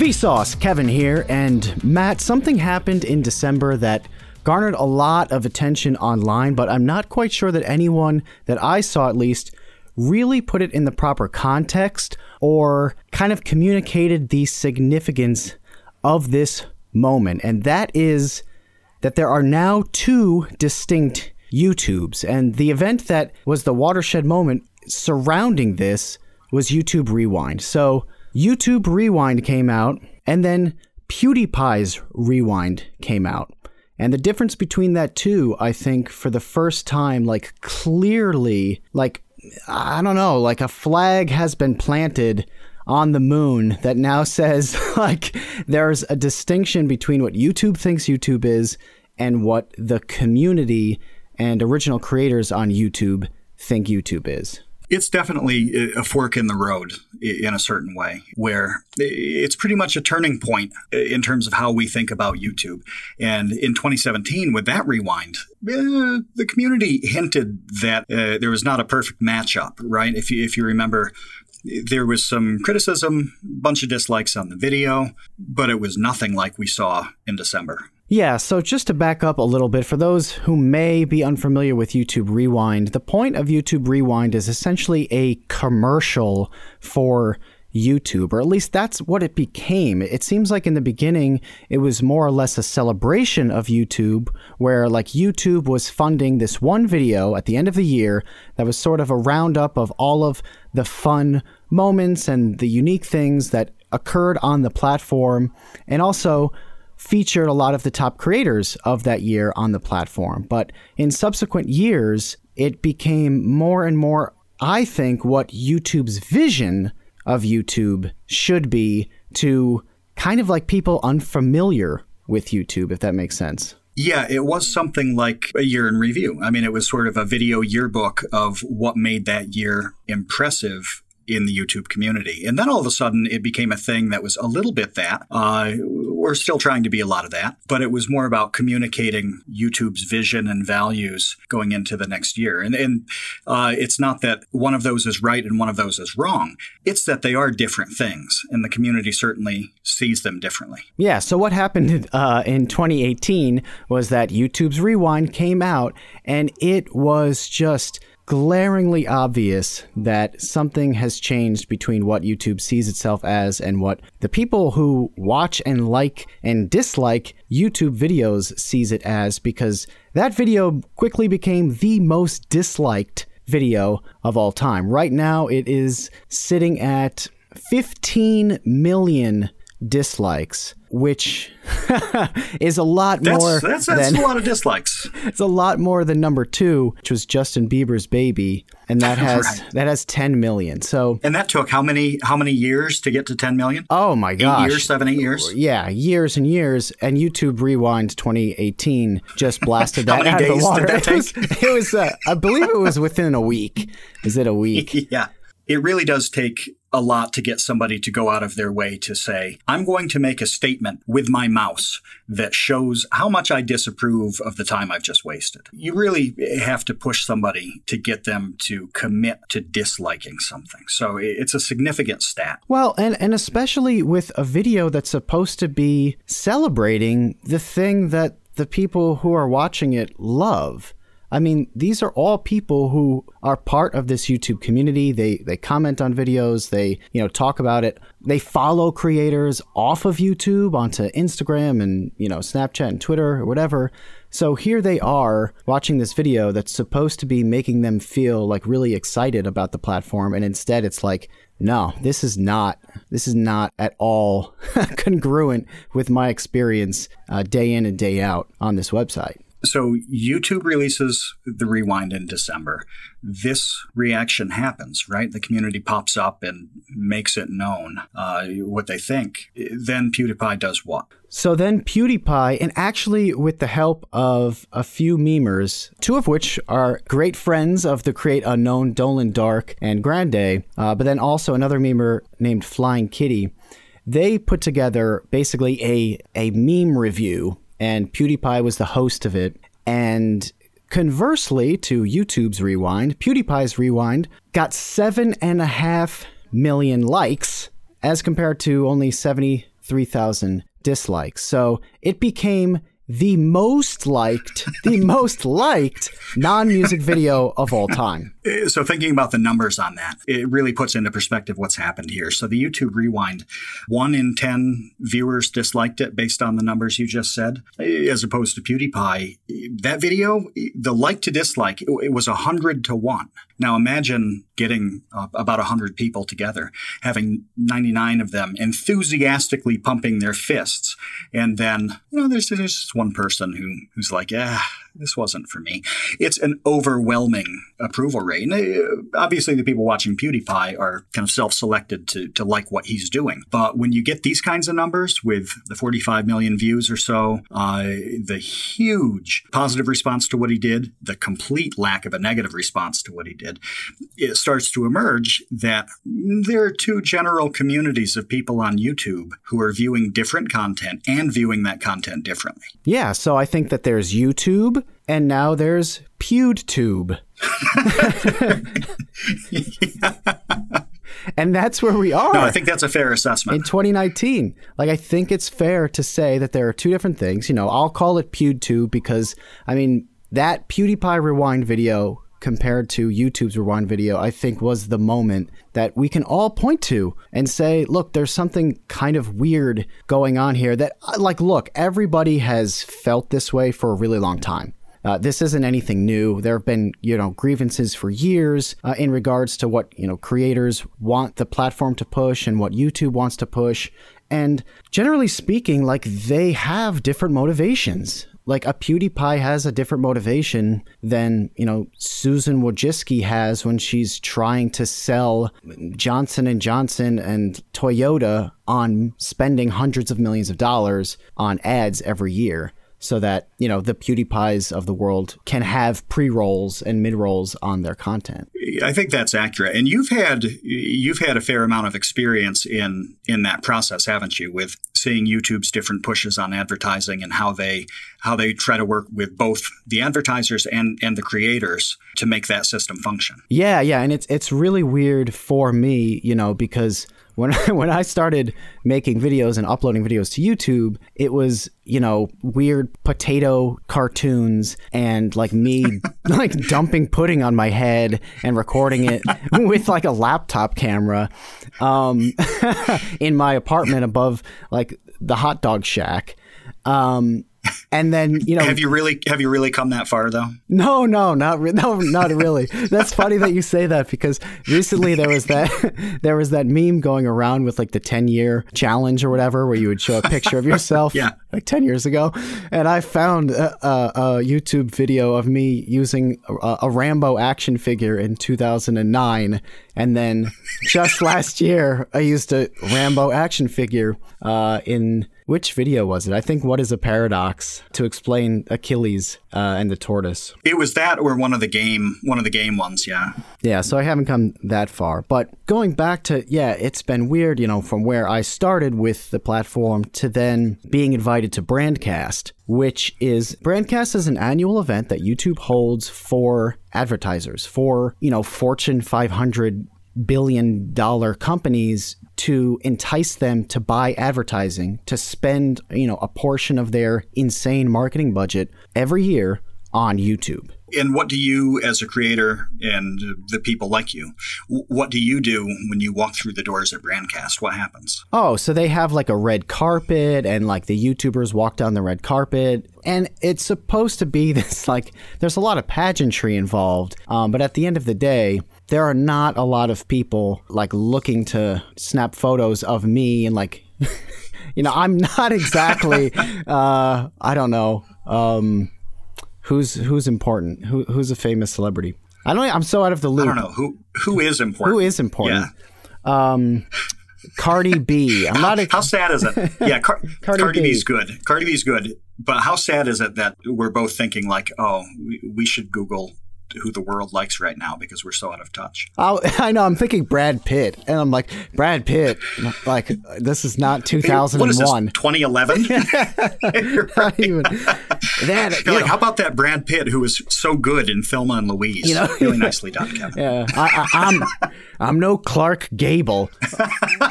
Vsauce, Kevin here, and Matt, something happened in December that garnered a lot of attention online, but I'm not quite sure that anyone that I saw at least really put it in the proper context or kind of communicated the significance of this moment. And that is that there are now two distinct YouTubes. And the event that was the watershed moment surrounding this was YouTube Rewind. So YouTube Rewind came out, and then PewDiePie's Rewind came out. And the difference between that two, I think, for the first time, like clearly, like, I don't know, like a flag has been planted on the moon that now says, like, there's a distinction between what YouTube thinks YouTube is and what the community and original creators on YouTube think YouTube is it's definitely a fork in the road in a certain way, where it's pretty much a turning point in terms of how we think about YouTube. And in 2017, with that rewind, uh, the community hinted that uh, there was not a perfect matchup, right? If you if you remember, there was some criticism, bunch of dislikes on the video, but it was nothing like we saw in December. Yeah, so just to back up a little bit, for those who may be unfamiliar with YouTube Rewind, the point of YouTube Rewind is essentially a commercial for YouTube, or at least that's what it became. It seems like in the beginning, it was more or less a celebration of YouTube, where like YouTube was funding this one video at the end of the year that was sort of a roundup of all of the fun moments and the unique things that occurred on the platform, and also featured a lot of the top creators of that year on the platform. But in subsequent years, it became more and more, I think, what YouTube's vision of YouTube should be to kind of like people unfamiliar with YouTube, if that makes sense. Yeah, it was something like a year in review. I mean, it was sort of a video yearbook of what made that year impressive in the YouTube community. And then all of a sudden, it became a thing that was a little bit that. Uh, we're still trying to be a lot of that, but it was more about communicating YouTube's vision and values going into the next year. And, and uh, it's not that one of those is right and one of those is wrong. It's that they are different things, and the community certainly sees them differently. Yeah. So what happened uh, in 2018 was that YouTube's Rewind came out, and it was just glaringly obvious that something has changed between what YouTube sees itself as and what the people who watch and like and dislike YouTube videos sees it as because that video quickly became the most disliked video of all time. Right now it is sitting at 15 million dislikes which is a lot that's, more. That's, that's than, a lot of dislikes. It's a lot more than number two, which was Justin Bieber's baby, and that has right. that has 10 million. So and that took how many how many years to get to 10 million? Oh my gosh, eight years, seven, eight years. Yeah, years and years. And YouTube Rewind 2018 just blasted that out of the water. it was, it was uh, I believe it was within a week. Is it a week? yeah it really does take a lot to get somebody to go out of their way to say, I'm going to make a statement with my mouse that shows how much I disapprove of the time I've just wasted. You really have to push somebody to get them to commit to disliking something. So it's a significant stat. Well, and, and especially with a video that's supposed to be celebrating the thing that the people who are watching it love. I mean, these are all people who are part of this YouTube community. They they comment on videos, they, you know, talk about it. They follow creators off of YouTube onto Instagram and, you know, Snapchat and Twitter or whatever. So here they are watching this video that's supposed to be making them feel like really excited about the platform and instead it's like no, this is not this is not at all congruent with my experience uh, day in and day out on this website. So YouTube releases the rewind in December. This reaction happens, right? The community pops up and makes it known uh, what they think. Then PewDiePie does what? So then PewDiePie, and actually with the help of a few memers, two of which are great friends of the Create Unknown, Dolan Dark and Grandayy, uh, but then also another memer named Flying Kitty, they put together basically a, a meme review and PewDiePie was the host of it. And conversely to YouTube's Rewind, PewDiePie's Rewind got seven and a half million likes as compared to only 70 3,000 dislikes. So it became the most liked, the most liked non music video of all time. So, thinking about the numbers on that, it really puts into perspective what's happened here. So, the YouTube Rewind, one in 10 viewers disliked it based on the numbers you just said, as opposed to PewDiePie. That video, the like to dislike, it was 100 to 1. Now, imagine getting uh, about 100 people together, having 99 of them enthusiastically pumping their fists. And then, you know, there's, there's just one person who, who's like, yeah, this wasn't for me. It's an overwhelming approval rate. And uh, obviously, the people watching PewDiePie are kind of self-selected to, to like what he's doing. But when you get these kinds of numbers with the 45 million views or so, uh, the huge positive response to what he did, the complete lack of a negative response to what he did, it starts to emerge that there are two general communities of people on YouTube who are viewing different content and viewing that content differently. Yeah, so I think that there's YouTube and now there's PewedTube. and that's where we are. No, I think that's a fair assessment. In 2019. Like, I think it's fair to say that there are two different things. You know, I'll call it PewedTube because, I mean, that PewDiePie Rewind video compared to YouTube's Rewind video, I think was the moment that we can all point to and say, look, there's something kind of weird going on here that, like, look, everybody has felt this way for a really long time. Uh, this isn't anything new. There have been, you know, grievances for years uh, in regards to what you know creators want the platform to push and what YouTube wants to push. And generally speaking, like they have different motivations. Like a PewDiePie has a different motivation than you know Susan Wojcicki has when she's trying to sell Johnson and Johnson and Toyota on spending hundreds of millions of dollars on ads every year so that you know the PewDiePies of the world can have pre-rolls and mid-rolls on their content. I think that's accurate, and you've had you've had a fair amount of experience in in that process, haven't you? With seeing YouTube's different pushes on advertising and how they how they try to work with both the advertisers and and the creators to make that system function. Yeah, yeah, and it's it's really weird for me, you know, because when I, when I started making videos and uploading videos to YouTube, it was you know weird potato cartoons and like me like dumping pudding on my head and recording it with like a laptop camera um, in my apartment above like the hot dog shack. Um, and then you know have you really have you really come that far though? No no not re- no not really. That's funny that you say that because recently there was that there was that meme going around with like the 10 year challenge or whatever where you would show a picture of yourself yeah. like 10 years ago. And i found a, a, a youtube video of me using a, a rambo action figure in 2009 and then just last year i used a rambo action figure uh, in which video was it? I think What is a Paradox to explain Achilles uh, and the tortoise. It was that or one of the game one of the game ones, yeah. Yeah, so I haven't come that far. But going back to yeah, it's been weird, you know, from where I started with the platform to then being invited to Brandcast, which is Brandcast is an annual event that YouTube holds for advertisers, for, you know, Fortune 500 billion dollar companies to entice them to buy advertising, to spend, you know, a portion of their insane marketing budget every year on YouTube. And what do you, as a creator and the people like you, what do you do when you walk through the doors at Brandcast? What happens? Oh, so they have like a red carpet and like the YouTubers walk down the red carpet. And it's supposed to be this like, there's a lot of pageantry involved. Um, but at the end of the day, there are not a lot of people like looking to snap photos of me and like you know i'm not exactly uh i don't know um who's who's important who who's a famous celebrity i don't i'm so out of the loop i don't know who who is important who is important yeah. um Cardi B. I'm not. A- how sad is it? Yeah, Car- Cardi, Cardi B. is good. Cardi B is good. But how sad is it that we're both thinking like, oh, we, we should Google who the world likes right now because we're so out of touch. Oh, I know. I'm thinking Brad Pitt, and I'm like Brad Pitt. Like this is not 2001. 2011. not even. Then, You're like, how about that Brad Pitt who was so good in Thelma and Louise? You know, really nicely done, Kevin. Yeah, I, am I'm, I'm no Clark Gable.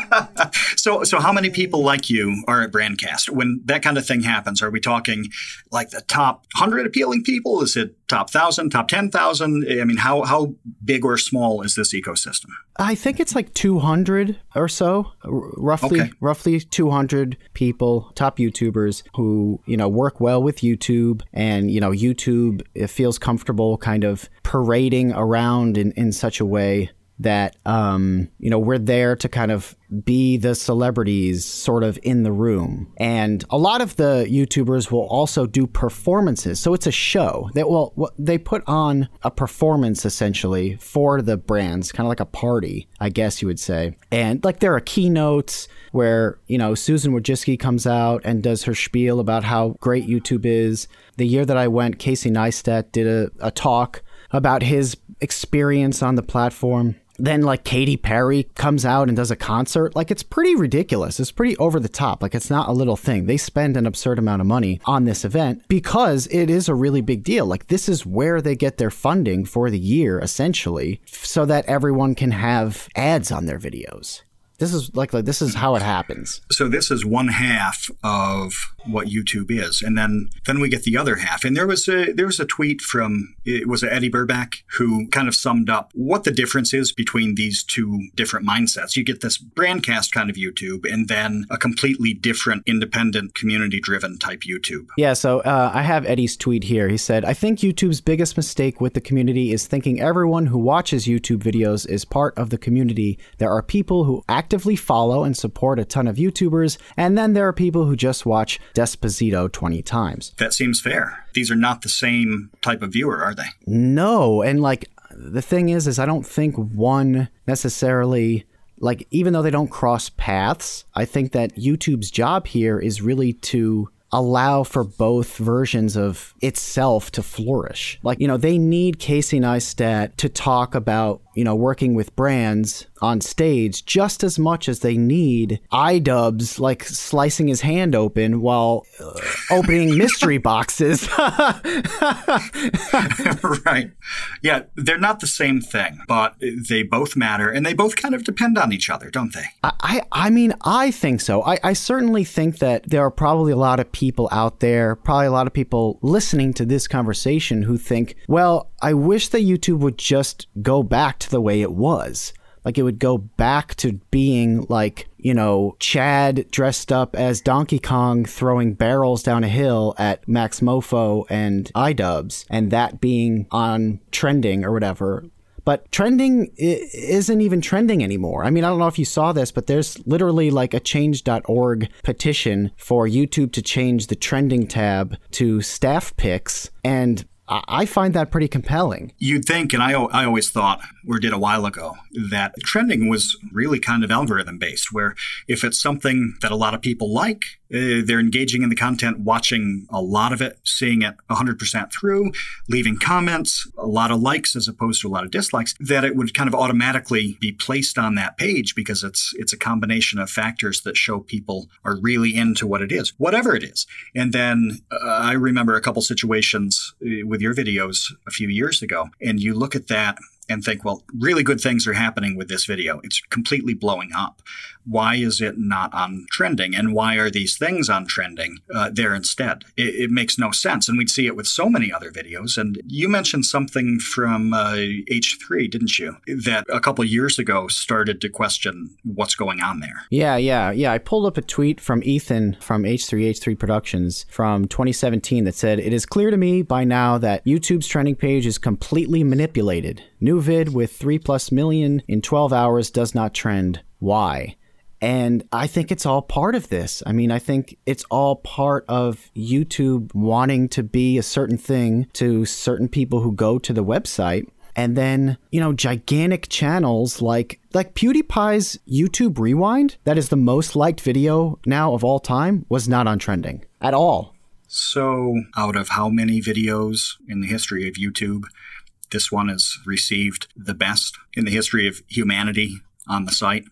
so, so how many people like you are at Brandcast when that kind of thing happens? Are we talking like the top hundred appealing people? Is it top thousand, top ten thousand? I mean, how how big or small is this ecosystem? I think it's like 200 or so, roughly okay. roughly 200 people, top YouTubers who, you know, work well with YouTube and, you know, YouTube it feels comfortable kind of parading around in, in such a way that um, you know we're there to kind of be the celebrities sort of in the room. And a lot of the youtubers will also do performances. So it's a show that will they put on a performance essentially for the brands kind of like a party i guess you would say. And like there are keynotes where you know susan wojcicki comes out and does her spiel about how great youtube is. The year that i went casey neistat did a, a talk about his experience on the platform then like Katy Perry comes out and does a concert. Like it's pretty ridiculous. It's pretty over the top. Like it's not a little thing. They spend an absurd amount of money on this event because it is a really big deal. Like this is where they get their funding for the year essentially so that everyone can have ads on their videos. This is like, like this is how it happens. So this is one half of what YouTube is, and then then we get the other half. And there was a there was a tweet from it was Eddy Burback who kind of summed up what the difference is between these two different mindsets. You get this brandcast kind of YouTube, and then a completely different, independent, community driven type YouTube. Yeah. So uh, I have Eddy's tweet here. He said, "I think YouTube's biggest mistake with the community is thinking everyone who watches YouTube videos is part of the community. There are people who act actively follow and support a ton of YouTubers, and then there are people who just watch Despacito 20 times. That seems fair. These are not the same type of viewer, are they? No, and like the thing is is I don't think one necessarily like even though they don't cross paths, I think that YouTube's job here is really to allow for both versions of itself to flourish. Like, you know, they need Casey Neistat to talk about you know, working with brands on stage just as much as they need iDubbbz like slicing his hand open while uh, opening mystery boxes. right. Yeah, they're not the same thing, but they both matter and they both kind of depend on each other, don't they? I, I mean, I think so. I, I certainly think that there are probably a lot of people out there, probably a lot of people listening to this conversation who think, well, I wish that YouTube would just go back to the way it was. Like it would go back to being like, you know, Chad dressed up as Donkey Kong throwing barrels down a hill at MaxMoefoe and iDubbbz, and that being on trending or whatever. But trending isn't even trending anymore. I mean, I don't know if you saw this, but there's literally like a change.org petition for YouTube to change the trending tab to staff picks. And I find that pretty compelling. You'd think, and I, I always thought, or did a while ago, that trending was really kind of algorithm based, where if it's something that a lot of people like, uh, they're engaging in the content, watching a lot of it, seeing it 100% through, leaving comments, a lot of likes as opposed to a lot of dislikes, that it would kind of automatically be placed on that page because it's it's a combination of factors that show people are really into what it is, whatever it is. And then uh, I remember a couple situations uh, with your videos a few years ago, and you look at that and think, well, really good things are happening with this video. It's completely blowing up. Why is it not on trending? And why are these things on trending uh, there instead? It, it, makes no sense. And we'd see it with so many other videos. And you mentioned something from uh, H3, didn't you? That a couple years ago started to question what's going on there. Yeah, yeah, yeah. I pulled up a tweet from Ethan from H3, H3 Productions from 2017 that said, It is clear to me by now that YouTube's trending page is completely manipulated. New vid with 3 plus million in 12 hours does not trend. Why? And I think it's all part of this. I mean, I think it's all part of YouTube wanting to be a certain thing to certain people who go to the website. And then, you know, gigantic channels like like PewDiePie's YouTube Rewind, that is the most liked video now of all time, was not on trending at all. So, out of how many videos in the history of YouTube, this one has received the best in the history of humanity on the site?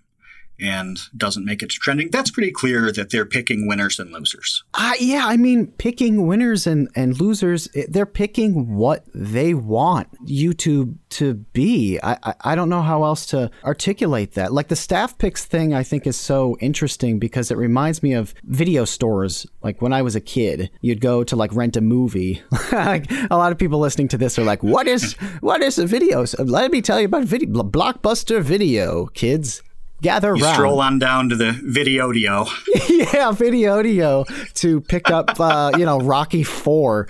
And doesn't make it to trending, that's pretty clear that they're picking winners and losers. Uh, yeah, I mean, picking winners and, and losers, they're picking what they want YouTube to be. I, I, I don't know how else to articulate that. Like the staff picks thing, I think is so interesting because it reminds me of video stores. Like when I was a kid, you'd go to like rent a movie. like a lot of people listening to this are like, what is, what is a video? Let me tell you about video, Blockbuster Video, kids gather you around. Stroll on down to the Videodio. yeah, Videodio to pick up, uh, you know, Rocky Four.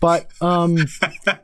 But, um,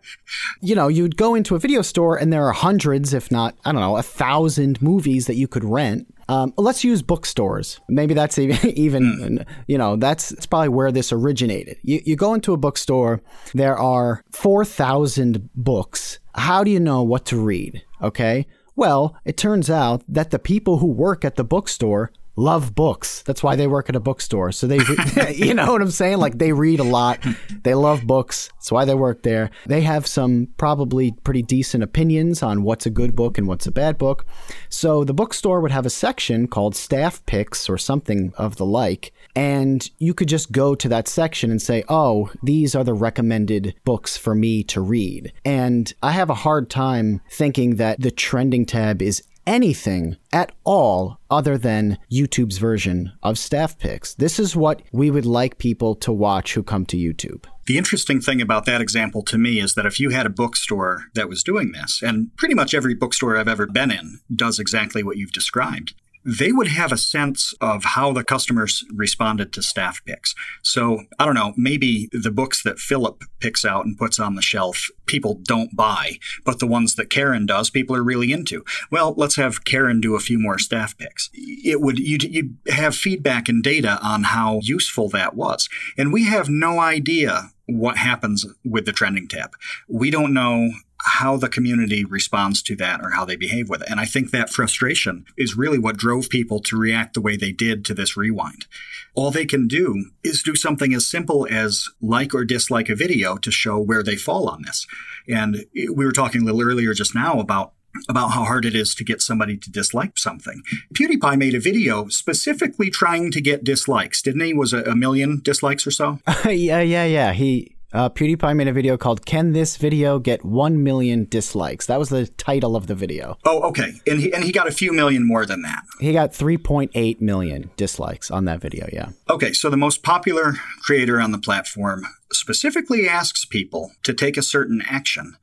you know, you'd go into a video store and there are hundreds, if not, I don't know, a thousand movies that you could rent. Um, let's use bookstores. Maybe that's even, even mm. you know, that's, that's probably where this originated. You, you go into a bookstore, there are 4,000 books. How do you know what to read? Okay. Well, it turns out that the people who work at the bookstore love books. That's why they work at a bookstore. So they, you know what I'm saying? Like they read a lot. They love books. That's why they work there. They have some probably pretty decent opinions on what's a good book and what's a bad book. So the bookstore would have a section called staff picks or something of the like. And you could just go to that section and say, oh, these are the recommended books for me to read. And I have a hard time thinking that the trending tab is anything at all other than YouTube's version of staff picks. This is what we would like people to watch who come to YouTube. The interesting thing about that example to me is that if you had a bookstore that was doing this, and pretty much every bookstore I've ever been in does exactly what you've described, they would have a sense of how the customers responded to staff picks. So I don't know, maybe the books that Philip picks out and puts on the shelf, people don't buy, but the ones that Karen does, people are really into. Well, let's have Karen do a few more staff picks. It would, you'd, you'd have feedback and data on how useful that was. And we have no idea what happens with the trending tab. We don't know how the community responds to that or how they behave with it. And I think that frustration is really what drove people to react the way they did to this rewind. All they can do is do something as simple as like or dislike a video to show where they fall on this. And we were talking a little earlier just now about about how hard it is to get somebody to dislike something. PewDiePie made a video specifically trying to get dislikes, didn't he? Was a, a million dislikes or so? yeah, yeah, yeah. He uh, PewDiePie made a video called "Can This Video Get One Million Dislikes?" That was the title of the video. Oh, okay, and he and he got a few million more than that. He got 3.8 million dislikes on that video. Yeah. Okay, so the most popular creator on the platform specifically asks people to take a certain action,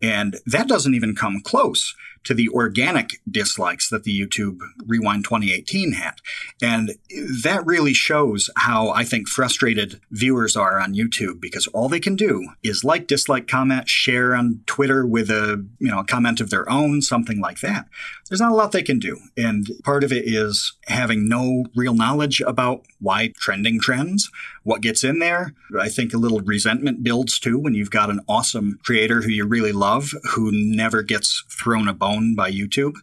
and that doesn't even come close to the organic dislikes that the YouTube Rewind 2018 had. And that really shows how I think frustrated viewers are on YouTube because all they can do is like, dislike, comment, share on Twitter with a, you know, a comment of their own, something like that. There's not a lot they can do. And part of it is having no real knowledge about why trending trends, what gets in there. I think a little resentment builds too when you've got an awesome creator who you really love who never gets thrown a bone by YouTube.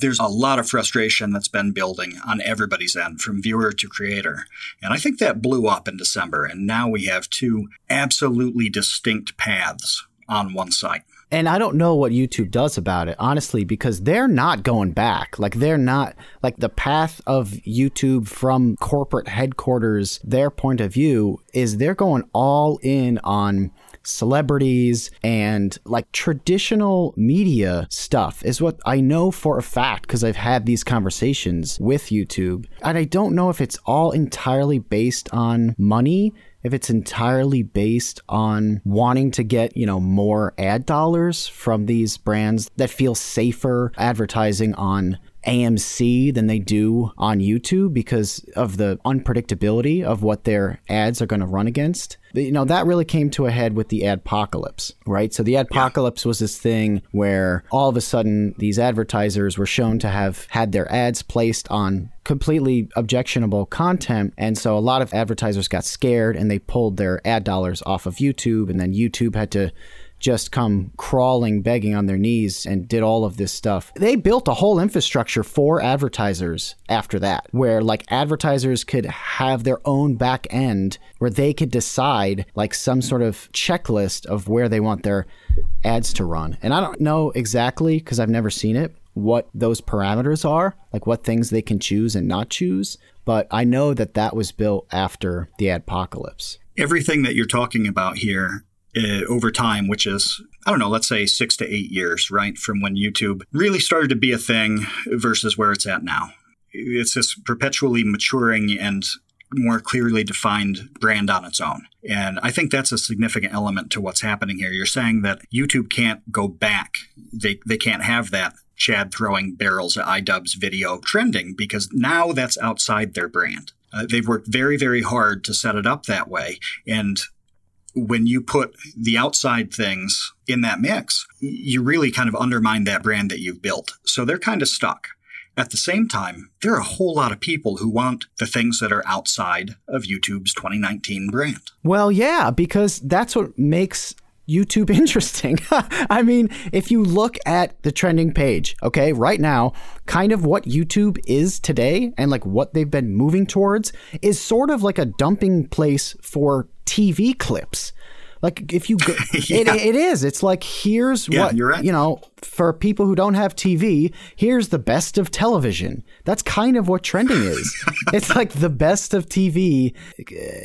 There's a lot of frustration that's been building on everybody's end, from viewer to creator. And I think that blew up in December. And now we have two absolutely distinct paths on one site. And I don't know what YouTube does about it, honestly, because they're not going back. Like, they're not, like, the path of YouTube from corporate headquarters, their point of view is they're going all in on celebrities and like traditional media stuff is what I know for a fact because I've had these conversations with YouTube. And I don't know if it's all entirely based on money if it's entirely based on wanting to get, you know, more ad dollars from these brands that feel safer advertising on AMC than they do on YouTube because of the unpredictability of what their ads are going to run against. You know, that really came to a head with the adpocalypse, right? So the adpocalypse was this thing where all of a sudden these advertisers were shown to have had their ads placed on completely objectionable content. And so a lot of advertisers got scared and they pulled their ad dollars off of YouTube. And then YouTube had to just come crawling, begging on their knees and did all of this stuff. They built a whole infrastructure for advertisers after that, where like advertisers could have their own back end where they could decide like some sort of checklist of where they want their ads to run. And I don't know exactly because I've never seen it what those parameters are, like what things they can choose and not choose. But I know that that was built after the apocalypse. Everything that you're talking about here uh, over time, which is, I don't know, let's say six to eight years, right? From when YouTube really started to be a thing versus where it's at now. It's this perpetually maturing and more clearly defined brand on its own. And I think that's a significant element to what's happening here. You're saying that YouTube can't go back. They, they can't have that Chad throwing barrels at iDubbbz video trending because now that's outside their brand. Uh, they've worked very, very hard to set it up that way. And when you put the outside things in that mix, you really kind of undermine that brand that you've built. So they're kind of stuck. At the same time, there are a whole lot of people who want the things that are outside of YouTube's 2019 brand. Well, yeah, because that's what makes YouTube interesting. I mean, if you look at the trending page, okay, right now, kind of what YouTube is today and like what they've been moving towards is sort of like a dumping place for TV clips. Like if you go, yeah. it, it is. It's like here's yeah, what right. you know for people who don't have TV. Here's the best of television. That's kind of what trending is. it's like the best of TV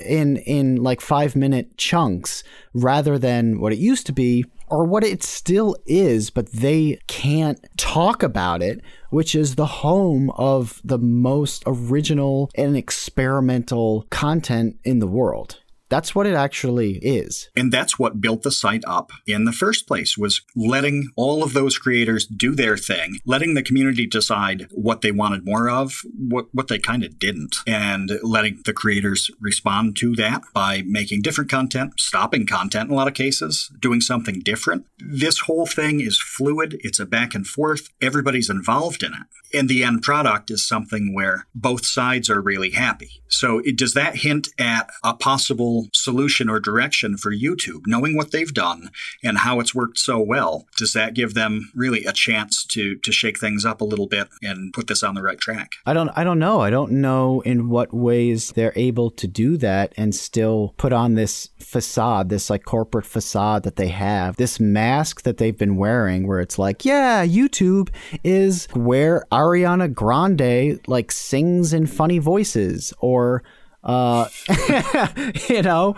in in like five minute chunks rather than what it used to be or what it still is, but they can't talk about it, which is the home of the most original and experimental content in the world. That's what it actually is. And that's what built the site up in the first place was letting all of those creators do their thing, letting the community decide what they wanted more of, what what they kind of didn't, and letting the creators respond to that by making different content, stopping content in a lot of cases, doing something different. This whole thing is fluid, it's a back and forth, everybody's involved in it and the end product is something where both sides are really happy. So, it, does that hint at a possible solution or direction for YouTube, knowing what they've done and how it's worked so well? Does that give them really a chance to to shake things up a little bit and put this on the right track? I don't I don't know. I don't know in what ways they're able to do that and still put on this facade, this like corporate facade that they have, this mask that they've been wearing where it's like, yeah, YouTube is where Ariana Grande like sings in funny voices or uh, you know,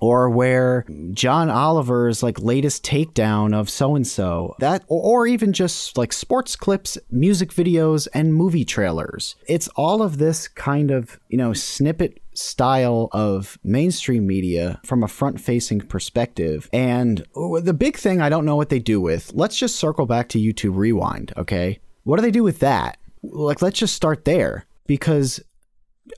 or, where John Oliver's like latest takedown of so and so that, or even just like sports clips, music videos, and movie trailers. It's all of this kind of you know snippet style of mainstream media from a front facing perspective. And the big thing I don't know what they do with, let's just circle back to YouTube Rewind, okay? What do they do with that? Like, let's just start there because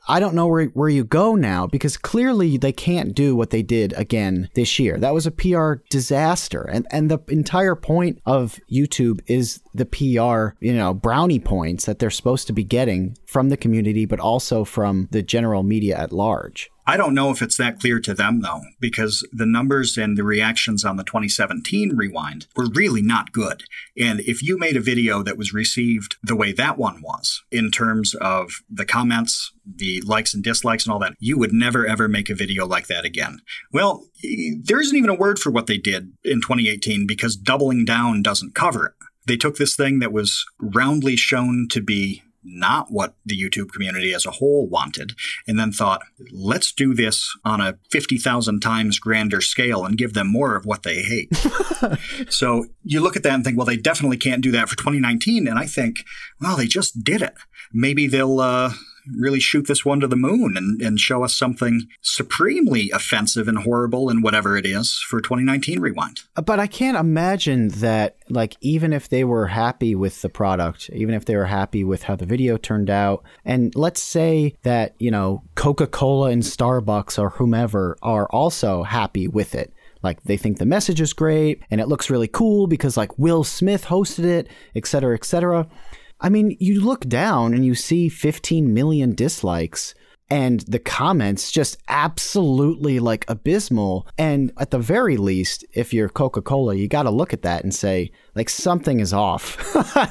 I don't know where, where you go now because clearly they can't do what they did again this year. That was a PR disaster. And and the entire point of YouTube is the PR, you know, brownie points that they're supposed to be getting from the community but also from the general media at large. I don't know if it's that clear to them, though, because the numbers and the reactions on the 2017 rewind were really not good. And if you made a video that was received the way that one was, in terms of the comments, the likes and dislikes, and all that, you would never ever make a video like that again. Well, there isn't even a word for what they did in 2018 because doubling down doesn't cover it. They took this thing that was roundly shown to be not what the YouTube community as a whole wanted, and then thought, let's do this on a 50,000 times grander scale and give them more of what they hate. so you look at that and think, well, they definitely can't do that for 2019. And I think, well, they just did it. Maybe they'll, uh, really shoot this one to the moon and, and show us something supremely offensive and horrible and whatever it is for 2019 Rewind. Uh, but I can't imagine that, like, even if they were happy with the product, even if they were happy with how the video turned out, and let's say that, you know, Coca Cola and Starbucks or whomever are also happy with it. Like they think the message is great and it looks really cool because like Will Smith hosted it, et cetera, et cetera. I mean, you look down and you see 15 million dislikes and the comments just absolutely like abysmal. And at the very least, if you're Coca Cola, you got to look at that and say, like, something is off.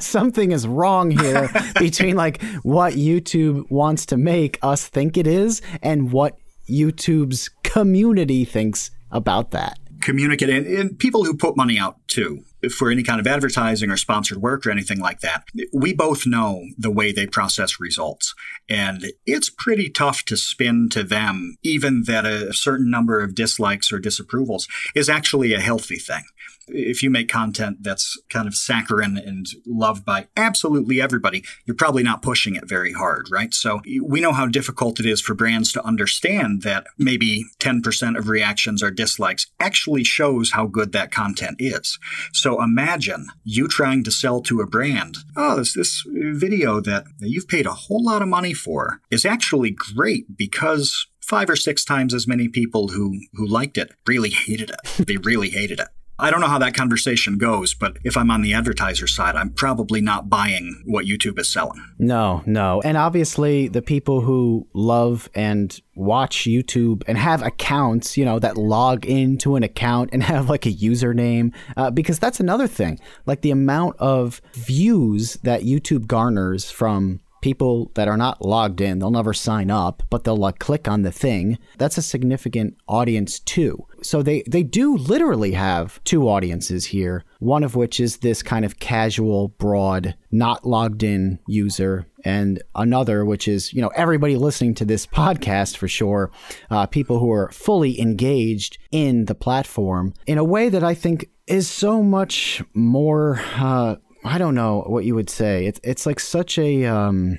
something is wrong here between like what YouTube wants to make us think it is and what YouTube's community thinks about that communicate and, and, people who put money out too for any kind of advertising or sponsored work or anything like that, we both know the way they process results. And it's pretty tough to spin to them, even that a certain number of dislikes or disapprovals is actually a healthy thing if you make content that's kind of saccharine and loved by absolutely everybody, you're probably not pushing it very hard, right? So we know how difficult it is for brands to understand that maybe 10% of reactions are dislikes actually shows how good that content is. So imagine you trying to sell to a brand, oh, this, this video that you've paid a whole lot of money for is actually great because five or six times as many people who who liked it really hated it. They really hated it. I don't know how that conversation goes, but if I'm on the advertiser side, I'm probably not buying what YouTube is selling. No, no. And obviously, the people who love and watch YouTube and have accounts, you know, that log into an account and have like a username, uh, because that's another thing. Like the amount of views that YouTube garners from people that are not logged in, they'll never sign up, but they'll like click on the thing. That's a significant audience too. So they they do literally have two audiences here. One of which is this kind of casual, broad, not logged in user, and another which is you know everybody listening to this podcast for sure, uh, people who are fully engaged in the platform in a way that I think is so much more. Uh, I don't know what you would say. It's it's like such a um,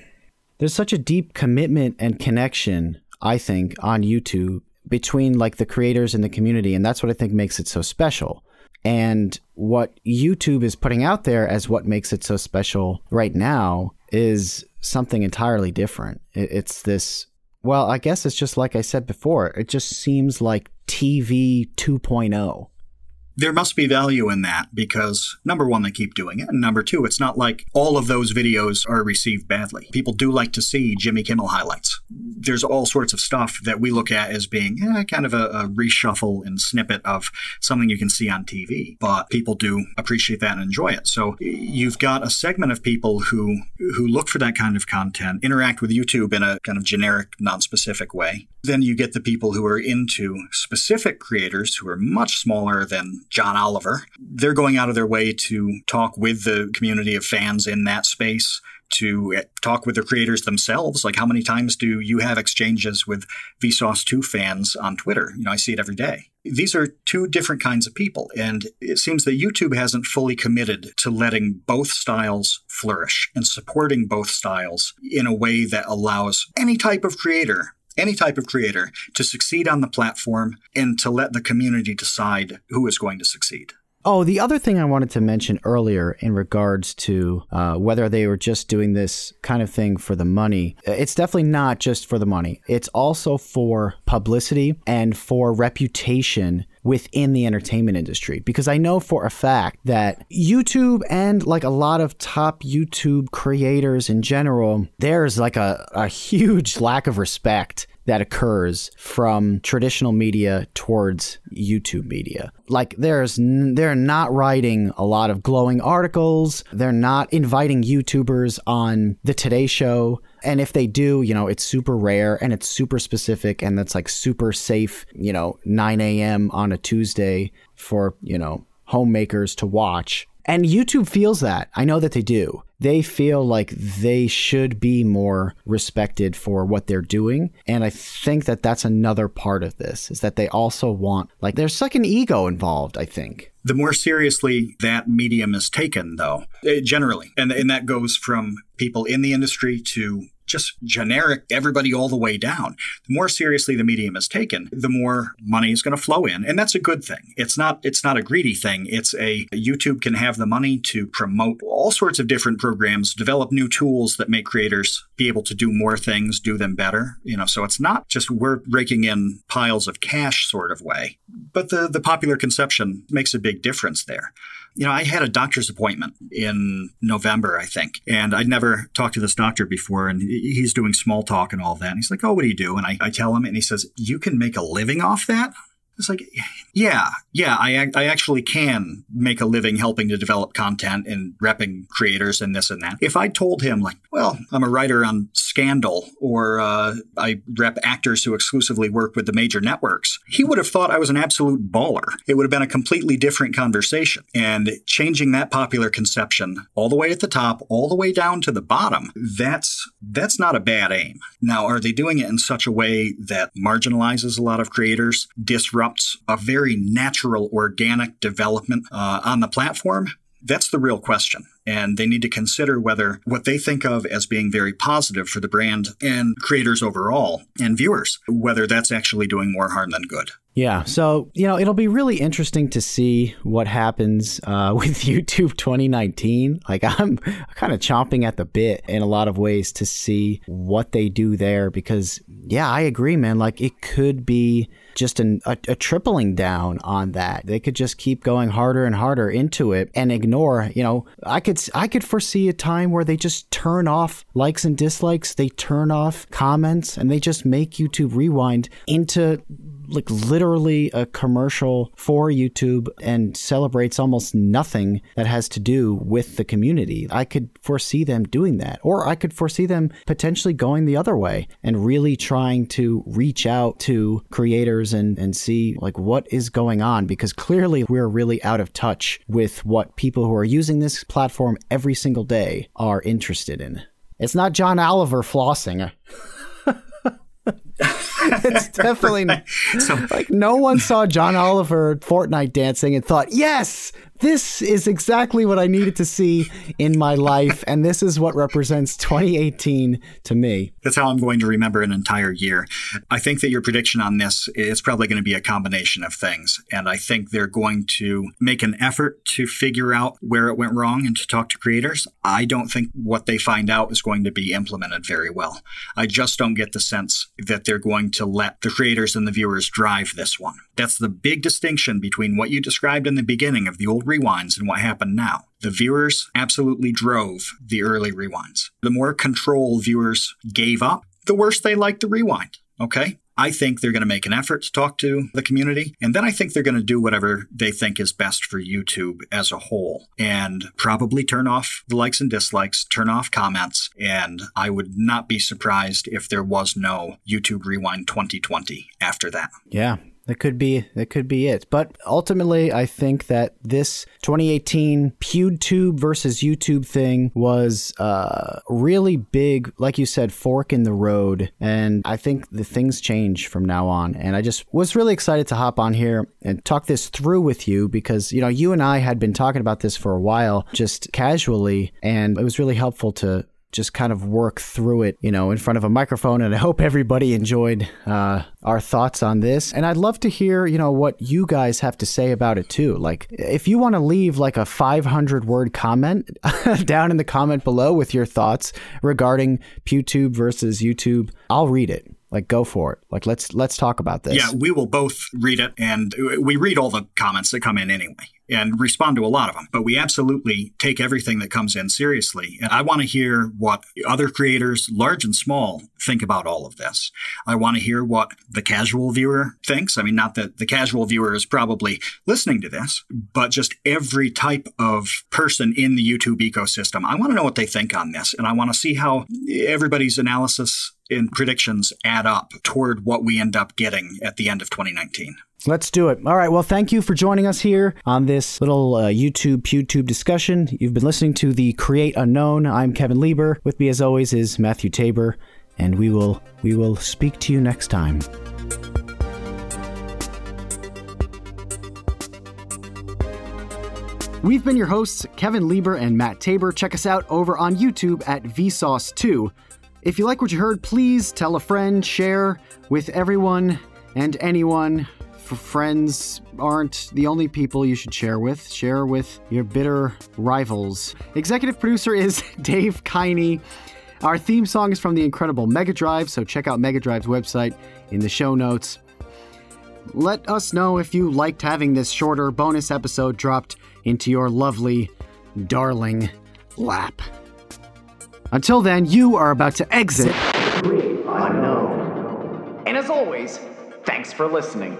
there's such a deep commitment and connection. I think on YouTube between like the creators and the community, and that's what I think makes it so special. And what YouTube is putting out there as what makes it so special right now is something entirely different. It's this. Well, I guess it's just like I said before. It just seems like TV 2.0 there must be value in that because number one, they keep doing it. And number two, it's not like all of those videos are received badly. People do like to see Jimmy Kimmel highlights. There's all sorts of stuff that we look at as being eh, kind of a, a reshuffle and snippet of something you can see on TV. But people do appreciate that and enjoy it. So you've got a segment of people who who look for that kind of content, interact with YouTube in a kind of generic, non-specific way. Then you get the people who are into specific creators who are much smaller than John Oliver. They're going out of their way to talk with the community of fans in that space, to eh, talk with the creators themselves. Like, how many times do you have exchanges with Vsauce 2 fans on Twitter? You know, I see it every day. These are two different kinds of people, and it seems that YouTube hasn't fully committed to letting both styles flourish and supporting both styles in a way that allows any type of creator any type of creator to succeed on the platform and to let the community decide who is going to succeed. Oh, the other thing I wanted to mention earlier in regards to uh, whether they were just doing this kind of thing for the money, it's definitely not just for the money. It's also for publicity and for reputation within the entertainment industry. Because I know for a fact that YouTube and like a lot of top YouTube creators in general, there's like a, a huge lack of respect that occurs from traditional media towards YouTube media. Like there's they're not writing a lot of glowing articles, they're not inviting YouTubers on the Today show. And if they do, you know, it's super rare and it's super specific and that's like super safe, you know, 9 a.m. on a Tuesday for, you know, homemakers to watch. And YouTube feels that. I know that they do they feel like they should be more respected for what they're doing. And I think that that's another part of this is that they also want, like, there's like an ego involved, I think. The more seriously that medium is taken, though, eh, generally, and, and that goes from people in the industry to just generic everybody all the way down. The more seriously the medium is taken, the more money is going to flow in, and that's a good thing. It's not it's not a greedy thing. It's a YouTube can have the money to promote all sorts of different programs, develop new tools that make creators be able to do more things, do them better. You know, so it's not just we're raking in piles of cash sort of way, but the the popular conception makes a big difference there you know, I had a doctor's appointment in November, I think, and I'd never talked to this doctor before, and he's doing small talk and all that. And he's like, "Oh, what do you do?" And I, I tell him, and he says, "You can make a living off that." It's like, yeah, yeah, I, I actually can make a living helping to develop content and repping creators and this and that. If I told him, like, well, I'm a writer on Scandal or uh, I rep actors who exclusively work with the major networks, he would have thought I was an absolute baller. It would have been a completely different conversation. And changing that popular conception all the way at the top, all the way down to the bottom, that's that's not a bad aim. Now, are they doing it in such a way that marginalizes a lot of creators, disrupts a very natural, organic development uh, on the platform? That's the real question. And they need to consider whether what they think of as being very positive for the brand and creators overall and viewers, whether that's actually doing more harm than good. Yeah. So, you know, it'll be really interesting to see what happens uh, with YouTube 2019. Like, I'm kind of chomping at the bit in a lot of ways to see what they do there because, yeah, I agree, man. Like, it could be just an, a, a, tripling down on that. They could just keep going harder and harder into it and ignore, you know, I could I could foresee a time where they just turn off likes and dislikes, they turn off comments and they just make YouTube Rewind into like literally a commercial for YouTube and celebrates almost nothing that has to do with the community. I could foresee them doing that. Or I could foresee them potentially going the other way and really trying to reach out to creators and, and see like what is going on because clearly we're really out of touch with what people who are using this platform every single day are interested in. It's not John Oliver flossing. it's definitely so, like no one saw John Oliver Fortnite dancing and thought, yes, this is exactly what I needed to see in my life, and this is what represents 2018 to me. That's how I'm going to remember an entire year. I think that your prediction on this is probably going to be a combination of things, and I think they're going to make an effort to figure out where it went wrong and to talk to creators. I don't think what they find out is going to be implemented very well. I just don't get the sense that they're going to let the creators and the viewers drive this one. That's the big distinction between what you described in the beginning of the old rewinds and what happened now. The viewers absolutely drove the early rewinds. The more control viewers gave up, the worse they liked the rewind. Okay? I think they're going to make an effort to talk to the community. And then I think they're going to do whatever they think is best for YouTube as a whole and probably turn off the likes and dislikes, turn off comments. And I would not be surprised if there was no YouTube Rewind 2020 after that. Yeah. That could be that could be it. But ultimately, I think that this 2018 PewTube versus YouTube thing was uh, really big, like you said, fork in the road. And I think the things change from now on. And I just was really excited to hop on here and talk this through with you because you know you and I had been talking about this for a while, just casually, and it was really helpful to just kind of work through it, you know, in front of a microphone. And I hope everybody enjoyed uh, our thoughts on this. And I'd love to hear, you know, what you guys have to say about it too. Like, if you want to leave like a 500 word comment down in the comment below with your thoughts regarding PewTube versus YouTube, I'll read it. Like go for it. Like let's let's talk about this. Yeah, we will both read it and we read all the comments that come in anyway and respond to a lot of them. But we absolutely take everything that comes in seriously. And I want to hear what other creators, large and small, think about all of this. I want to hear what the casual viewer thinks. I mean, not that the casual viewer is probably listening to this, but just every type of person in the YouTube ecosystem. I want to know what they think on this. And I want to see how everybody's analysis and predictions add up toward what we end up getting at the end of 2019. Let's do it. All right. Well, thank you for joining us here on this little uh, YouTube PewTube discussion. You've been listening to the Create Unknown. I'm Kevin Lieber. With me, as always, is Matthew Tabor, and we will we will speak to you next time. We've been your hosts, Kevin Lieber and Matt Tabor. Check us out over on YouTube at Vsauce2. If you like what you heard, please tell a friend, share with everyone and anyone friends aren't the only people you should share with. Share with your bitter rivals. Executive producer is Dave Keine. Our theme song is from the incredible Mega Drive, so check out Mega Drive's website in the show notes. Let us know if you liked having this shorter bonus episode dropped into your lovely, darling lap. Until then, you are about to exit. Unknown. And as always, thanks for listening.